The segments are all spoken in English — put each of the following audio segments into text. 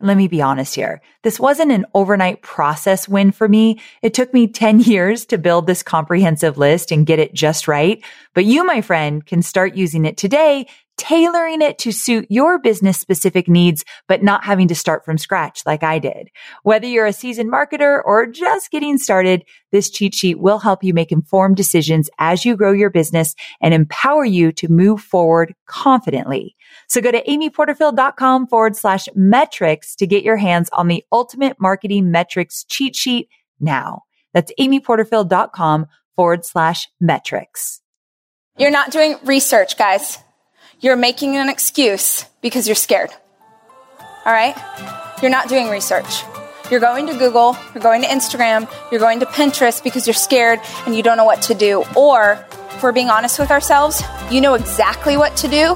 Let me be honest here. This wasn't an overnight process win for me. It took me 10 years to build this comprehensive list and get it just right. But you, my friend, can start using it today tailoring it to suit your business specific needs, but not having to start from scratch like I did. Whether you're a seasoned marketer or just getting started, this cheat sheet will help you make informed decisions as you grow your business and empower you to move forward confidently. So go to amyporterfield.com forward slash metrics to get your hands on the ultimate marketing metrics cheat sheet now. That's amyporterfield.com forward slash metrics. You're not doing research, guys. You're making an excuse because you're scared. All right? You're not doing research. You're going to Google, you're going to Instagram, you're going to Pinterest because you're scared and you don't know what to do. Or, if we're being honest with ourselves, you know exactly what to do,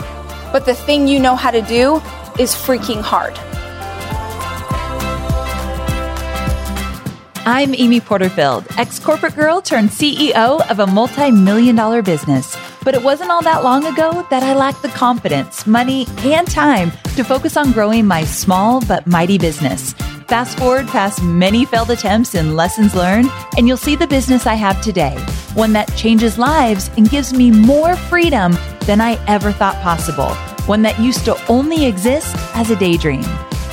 but the thing you know how to do is freaking hard. I'm Amy Porterfield, ex corporate girl turned CEO of a multi million dollar business. But it wasn't all that long ago that I lacked the confidence, money, and time to focus on growing my small but mighty business. Fast forward past many failed attempts and lessons learned, and you'll see the business I have today. One that changes lives and gives me more freedom than I ever thought possible. One that used to only exist as a daydream.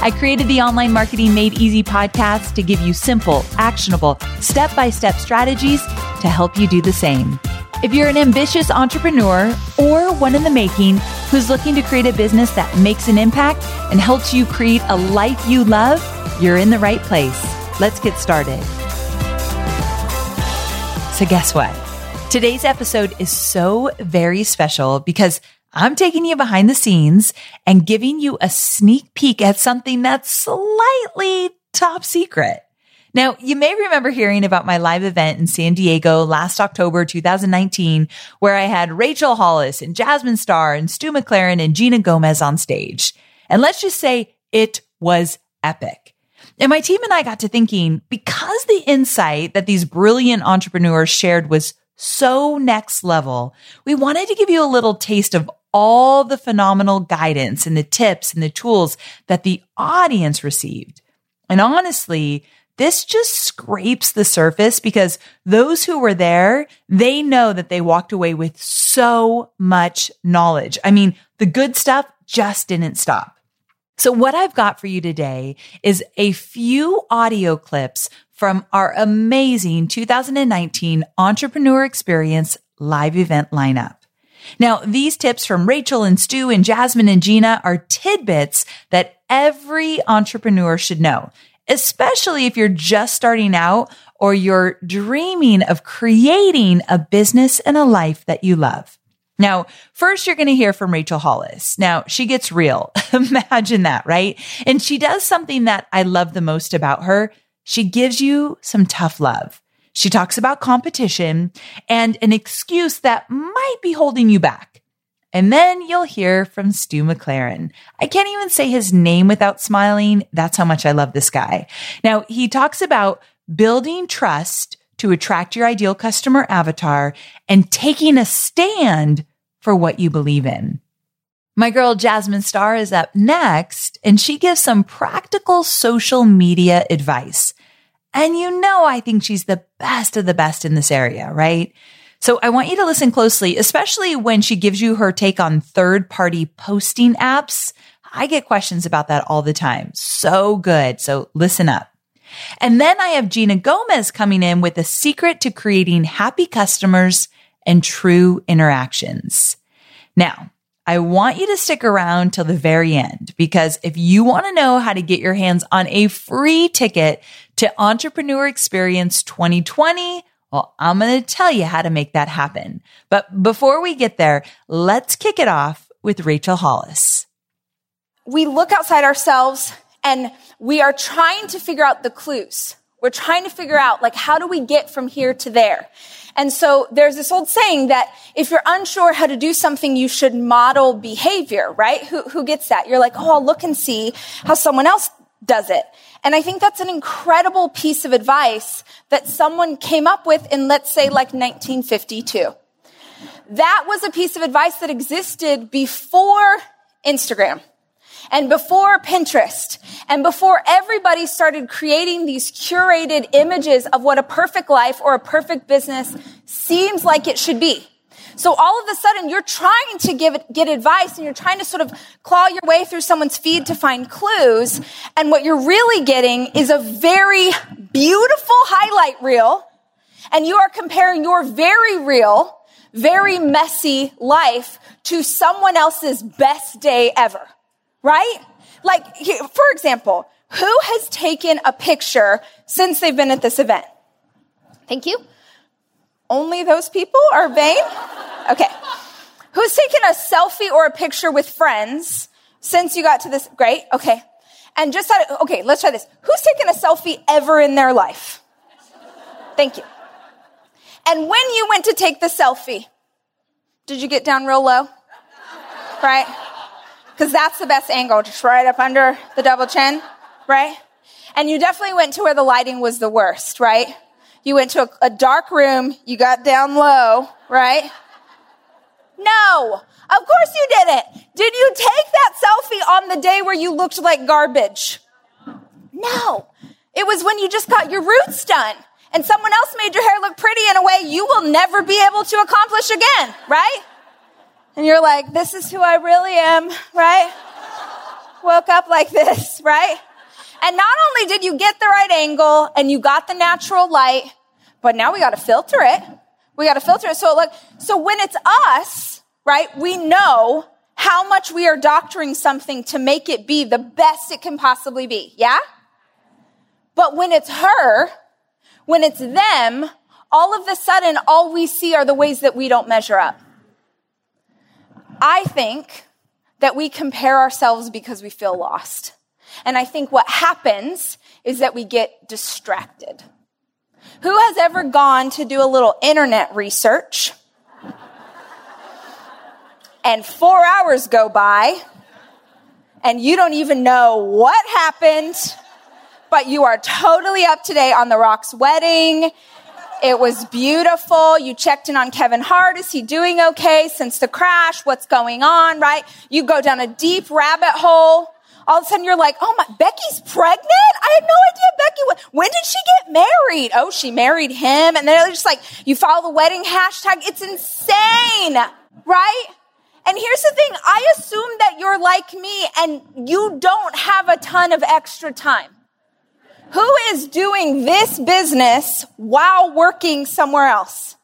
I created the Online Marketing Made Easy podcast to give you simple, actionable, step by step strategies to help you do the same. If you're an ambitious entrepreneur or one in the making who's looking to create a business that makes an impact and helps you create a life you love, you're in the right place. Let's get started. So, guess what? Today's episode is so very special because I'm taking you behind the scenes and giving you a sneak peek at something that's slightly top secret. Now, you may remember hearing about my live event in San Diego last October 2019, where I had Rachel Hollis and Jasmine Star and Stu McLaren and Gina Gomez on stage. And let's just say it was epic. And my team and I got to thinking because the insight that these brilliant entrepreneurs shared was so next level, we wanted to give you a little taste of all the phenomenal guidance and the tips and the tools that the audience received. And honestly, this just scrapes the surface because those who were there, they know that they walked away with so much knowledge. I mean, the good stuff just didn't stop. So what I've got for you today is a few audio clips from our amazing 2019 Entrepreneur Experience live event lineup. Now, these tips from Rachel and Stu and Jasmine and Gina are tidbits that every entrepreneur should know especially if you're just starting out or you're dreaming of creating a business and a life that you love. Now, first you're going to hear from Rachel Hollis. Now, she gets real. Imagine that, right? And she does something that I love the most about her. She gives you some tough love. She talks about competition and an excuse that might be holding you back. And then you'll hear from Stu McLaren. I can't even say his name without smiling. That's how much I love this guy. Now, he talks about building trust to attract your ideal customer avatar and taking a stand for what you believe in. My girl Jasmine Star is up next, and she gives some practical social media advice. And you know, I think she's the best of the best in this area, right? So I want you to listen closely, especially when she gives you her take on third party posting apps. I get questions about that all the time. So good. So listen up. And then I have Gina Gomez coming in with a secret to creating happy customers and true interactions. Now, I want you to stick around till the very end because if you want to know how to get your hands on a free ticket to Entrepreneur Experience 2020, Well, I'm going to tell you how to make that happen. But before we get there, let's kick it off with Rachel Hollis. We look outside ourselves and we are trying to figure out the clues. We're trying to figure out, like, how do we get from here to there? And so there's this old saying that if you're unsure how to do something, you should model behavior, right? Who, who gets that? You're like, oh, I'll look and see how someone else does it. And I think that's an incredible piece of advice that someone came up with in, let's say, like 1952. That was a piece of advice that existed before Instagram and before Pinterest and before everybody started creating these curated images of what a perfect life or a perfect business seems like it should be. So all of a sudden you're trying to give get advice and you're trying to sort of claw your way through someone's feed to find clues. And what you're really getting is a very beautiful highlight reel. And you are comparing your very real, very messy life to someone else's best day ever. Right? Like, for example, who has taken a picture since they've been at this event? Thank you. Only those people are vain? Okay. Who's taken a selfie or a picture with friends since you got to this? Great. Okay. And just had, okay, let's try this. Who's taken a selfie ever in their life? Thank you. And when you went to take the selfie, did you get down real low? Right? Because that's the best angle, just right up under the double chin, right? And you definitely went to where the lighting was the worst, right? You went to a, a dark room, you got down low, right? No, of course you didn't. Did you take that selfie on the day where you looked like garbage? No. It was when you just got your roots done and someone else made your hair look pretty in a way you will never be able to accomplish again, right? And you're like, this is who I really am, right? Woke up like this, right? And not only did you get the right angle and you got the natural light, but now we got to filter it. We got to filter it. So look, so when it's us, right, we know how much we are doctoring something to make it be the best it can possibly be. Yeah? But when it's her, when it's them, all of a sudden, all we see are the ways that we don't measure up. I think that we compare ourselves because we feel lost. And I think what happens is that we get distracted. Who has ever gone to do a little internet research? and four hours go by and you don't even know what happened, but you are totally up to date on The Rock's wedding. It was beautiful. You checked in on Kevin Hart. Is he doing okay since the crash? What's going on, right? You go down a deep rabbit hole all of a sudden you're like, oh my, Becky's pregnant? I had no idea Becky, when did she get married? Oh, she married him. And then it's just like, you follow the wedding hashtag. It's insane, right? And here's the thing. I assume that you're like me and you don't have a ton of extra time. Who is doing this business while working somewhere else?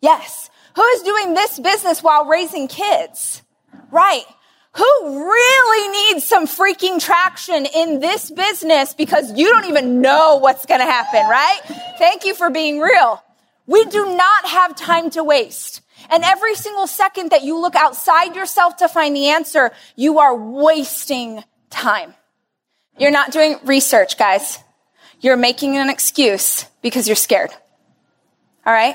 Yes. Who is doing this business while raising kids? Right who really needs some freaking traction in this business because you don't even know what's going to happen, right? Thank you for being real. We do not have time to waste. And every single second that you look outside yourself to find the answer, you are wasting time. You're not doing research, guys. You're making an excuse because you're scared. All right?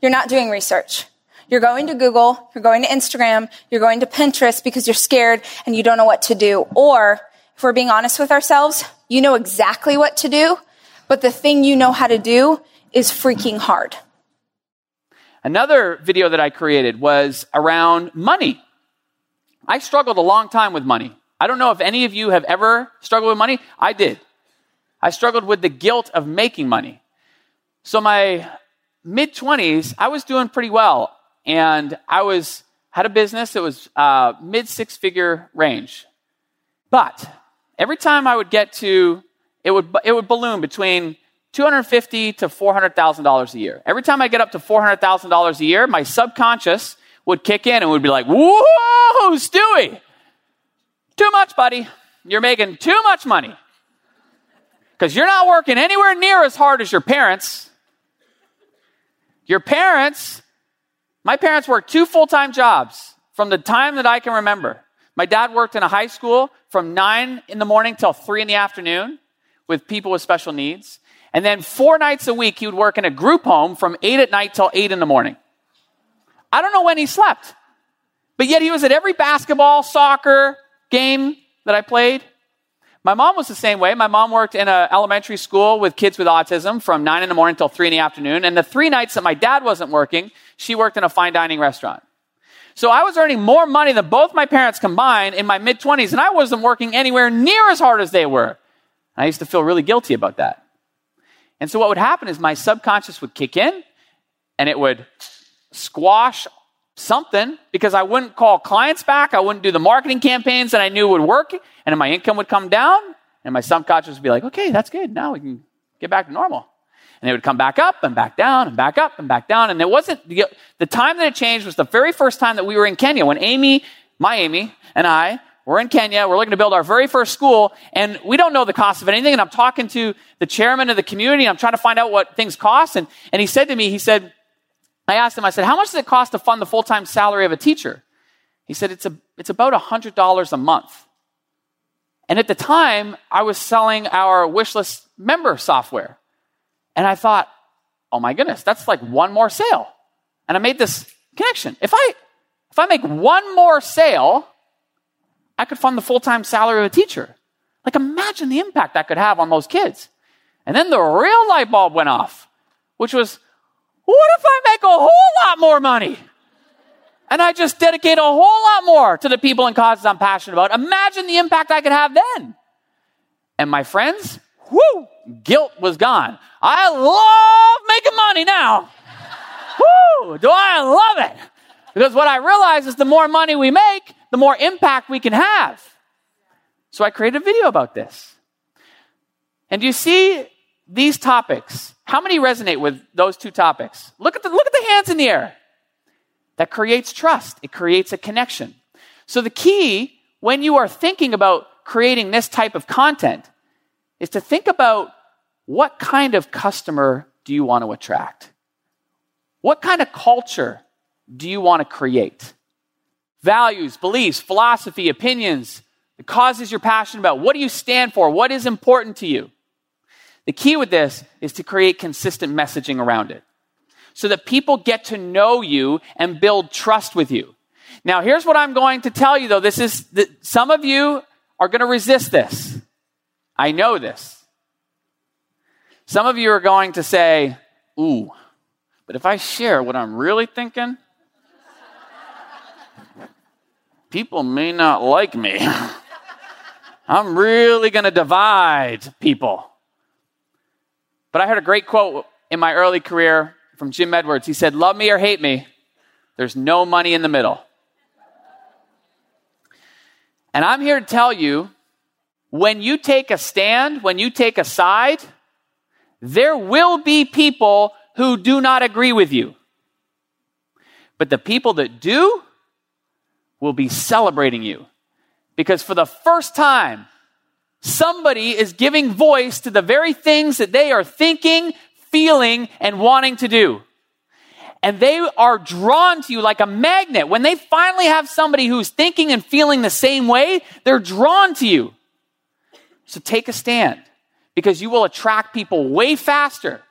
You're not doing research. You're going to Google, you're going to Instagram, you're going to Pinterest because you're scared and you don't know what to do. Or, if we're being honest with ourselves, you know exactly what to do, but the thing you know how to do is freaking hard. Another video that I created was around money. I struggled a long time with money. I don't know if any of you have ever struggled with money. I did. I struggled with the guilt of making money. So my mid 20s, I was doing pretty well and I was had a business that was uh, mid six figure range. But every time I would get to it would it would balloon between 250 to 400,000 dollars a year. Every time I get up to 400,000 dollars a year, my subconscious would kick in and would be like, "Whoa, Stewie, too much, buddy. You're making too much money because you're not working anywhere near as hard as your parents." Your parents, my parents worked two full time jobs from the time that I can remember. My dad worked in a high school from nine in the morning till three in the afternoon with people with special needs. And then four nights a week, he would work in a group home from eight at night till eight in the morning. I don't know when he slept, but yet he was at every basketball, soccer game that I played. My mom was the same way. My mom worked in an elementary school with kids with autism from nine in the morning till three in the afternoon. And the three nights that my dad wasn't working, she worked in a fine dining restaurant. So I was earning more money than both my parents combined in my mid 20s, and I wasn't working anywhere near as hard as they were. I used to feel really guilty about that. And so what would happen is my subconscious would kick in and it would squash something because I wouldn't call clients back. I wouldn't do the marketing campaigns that I knew would work. And my income would come down and my subconscious would be like, okay, that's good. Now we can get back to normal. And it would come back up and back down and back up and back down. And it wasn't the, time that it changed was the very first time that we were in Kenya when Amy, my Amy, and I we're in Kenya. We're looking to build our very first school, and we don't know the cost of anything. And I'm talking to the chairman of the community. I'm trying to find out what things cost. And, and he said to me, he said, I asked him, I said, how much does it cost to fund the full-time salary of a teacher? He said, it's, a, it's about $100 a month. And at the time, I was selling our wishlist member software. And I thought, oh my goodness, that's like one more sale. And I made this connection. If I, if I make one more sale, I could fund the full time salary of a teacher. Like, imagine the impact that could have on those kids. And then the real light bulb went off, which was, what if I whole lot more money? And I just dedicate a whole lot more to the people and causes I'm passionate about. Imagine the impact I could have then. And my friends, whoo, guilt was gone. I love making money now. whoo, do I love it? Because what I realize is the more money we make, the more impact we can have. So I created a video about this. And you see these topics? How many resonate with those two topics? Look at the, look at the hands in the air. That creates trust. It creates a connection. So the key when you are thinking about creating this type of content is to think about what kind of customer do you want to attract? What kind of culture do you want to create? values, beliefs, philosophy, opinions, the causes you're passionate about. What do you stand for? What is important to you? The key with this is to create consistent messaging around it so that people get to know you and build trust with you. Now, here's what I'm going to tell you though. This is that some of you are going to resist this. I know this. Some of you are going to say, ooh, but if I share what I'm really thinking, people may not like me. I'm really going to divide people. But I heard a great quote in my early career from Jim Edwards. He said, Love me or hate me, there's no money in the middle. And I'm here to tell you when you take a stand, when you take a side, there will be people who do not agree with you. But the people that do, will be celebrating you. Because for the first time, somebody is giving voice to the very things that they are thinking, feeling, and wanting to do. And they are drawn to you like a magnet. When they finally have somebody who's thinking and feeling the same way, they're drawn to you. So take a stand because you will attract people way faster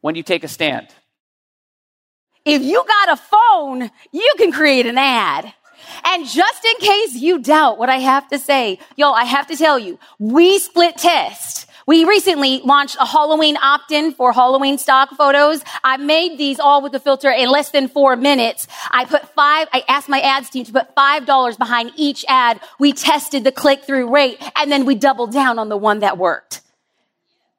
when you take a stand. If you got a phone, you can create an ad. And just in case you doubt what I have to say, yo, I have to tell you, we split test. We recently launched a Halloween opt-in for Halloween stock photos. I made these all with the filter in less than four minutes. I put five, I asked my ads team to put five dollars behind each ad. We tested the click-through rate and then we doubled down on the one that worked.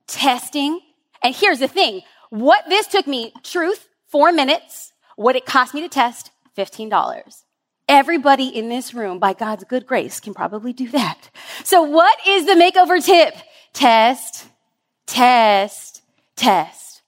Testing. And here's the thing. What this took me, truth, four minutes. What it cost me to test, $15. Everybody in this room, by God's good grace, can probably do that. So what is the makeover tip? Test, test, test.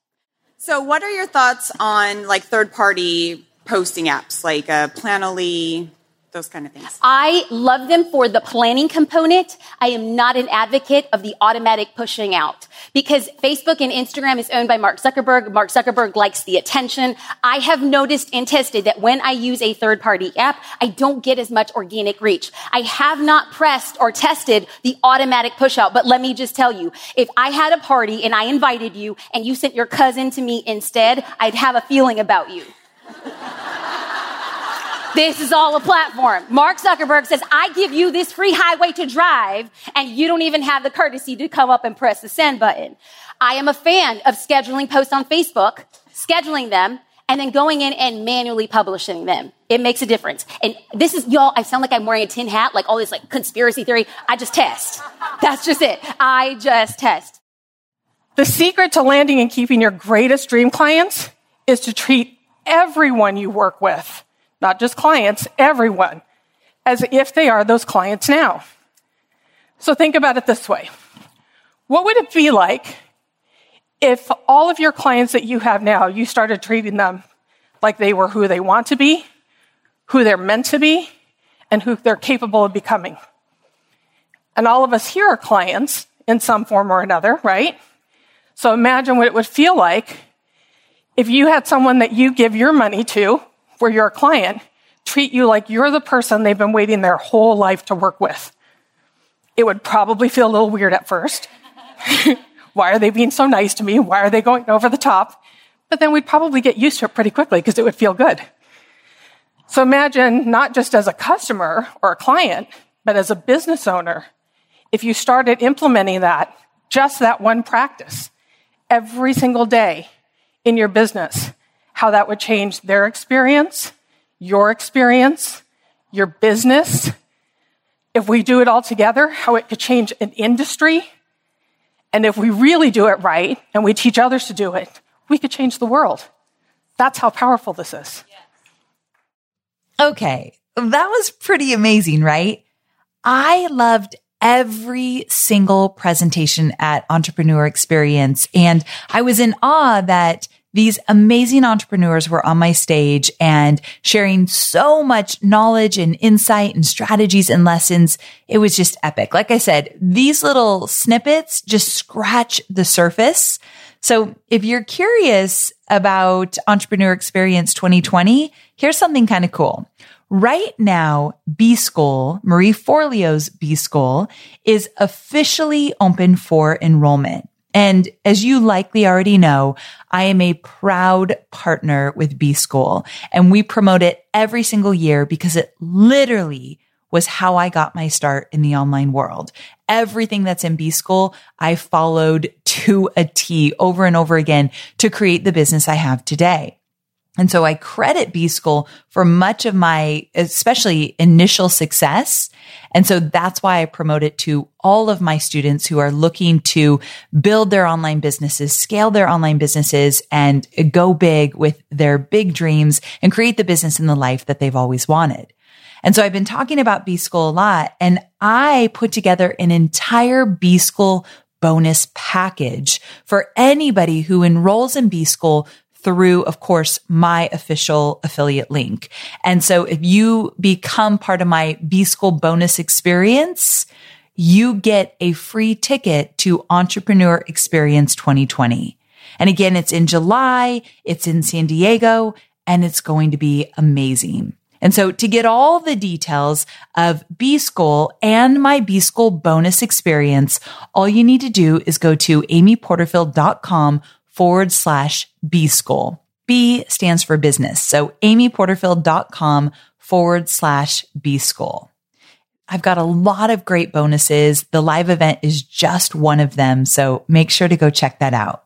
So what are your thoughts on like third party posting apps like uh, Planoly, those kind of things? I love them for the planning component. I am not an advocate of the automatic pushing out because Facebook and Instagram is owned by Mark Zuckerberg. Mark Zuckerberg likes the attention. I have noticed and tested that when I use a third party app, I don't get as much organic reach. I have not pressed or tested the automatic push out, but let me just tell you, if I had a party and I invited you and you sent your cousin to me instead, I'd have a feeling about you. This is all a platform. Mark Zuckerberg says, I give you this free highway to drive, and you don't even have the courtesy to come up and press the send button. I am a fan of scheduling posts on Facebook, scheduling them, and then going in and manually publishing them. It makes a difference. And this is, y'all, I sound like I'm wearing a tin hat, like all this like conspiracy theory. I just test. That's just it. I just test. The secret to landing and keeping your greatest dream clients is to treat everyone you work with not just clients, everyone, as if they are those clients now. So think about it this way. What would it be like if all of your clients that you have now, you started treating them like they were who they want to be, who they're meant to be, and who they're capable of becoming? And all of us here are clients in some form or another, right? So imagine what it would feel like if you had someone that you give your money to where your client treat you like you're the person they've been waiting their whole life to work with. It would probably feel a little weird at first. Why are they being so nice to me? Why are they going over the top? But then we'd probably get used to it pretty quickly because it would feel good. So imagine not just as a customer or a client, but as a business owner, if you started implementing that, just that one practice every single day in your business, how that would change their experience, your experience, your business. If we do it all together, how it could change an industry. And if we really do it right and we teach others to do it, we could change the world. That's how powerful this is. Okay. That was pretty amazing, right? I loved every single presentation at Entrepreneur Experience. And I was in awe that these amazing entrepreneurs were on my stage and sharing so much knowledge and insight and strategies and lessons. It was just epic. Like I said, these little snippets just scratch the surface. So if you're curious about Entrepreneur Experience 2020, here's something kind of cool. Right now, B School, Marie Forleo's B School is officially open for enrollment. And as you likely already know, I am a proud partner with B School and we promote it every single year because it literally was how I got my start in the online world. Everything that's in B School, I followed to a T over and over again to create the business I have today. And so I credit B School for much of my, especially initial success. And so that's why I promote it to all of my students who are looking to build their online businesses, scale their online businesses and go big with their big dreams and create the business and the life that they've always wanted. And so I've been talking about B School a lot and I put together an entire B School bonus package for anybody who enrolls in B School through, of course, my official affiliate link. And so if you become part of my B School bonus experience, you get a free ticket to Entrepreneur Experience 2020. And again, it's in July, it's in San Diego, and it's going to be amazing. And so to get all the details of B School and my B School bonus experience, all you need to do is go to amyporterfield.com forward slash B school. B stands for business. So amyporterfield.com forward slash B school. I've got a lot of great bonuses. The live event is just one of them. So make sure to go check that out.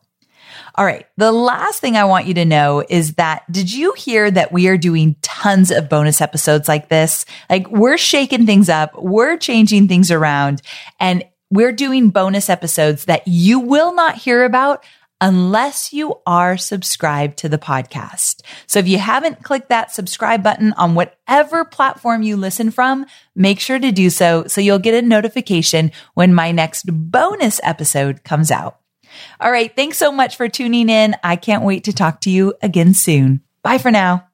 All right. The last thing I want you to know is that did you hear that we are doing tons of bonus episodes like this? Like we're shaking things up. We're changing things around and we're doing bonus episodes that you will not hear about unless you are subscribed to the podcast. So if you haven't clicked that subscribe button on whatever platform you listen from, make sure to do so so you'll get a notification when my next bonus episode comes out. All right. Thanks so much for tuning in. I can't wait to talk to you again soon. Bye for now.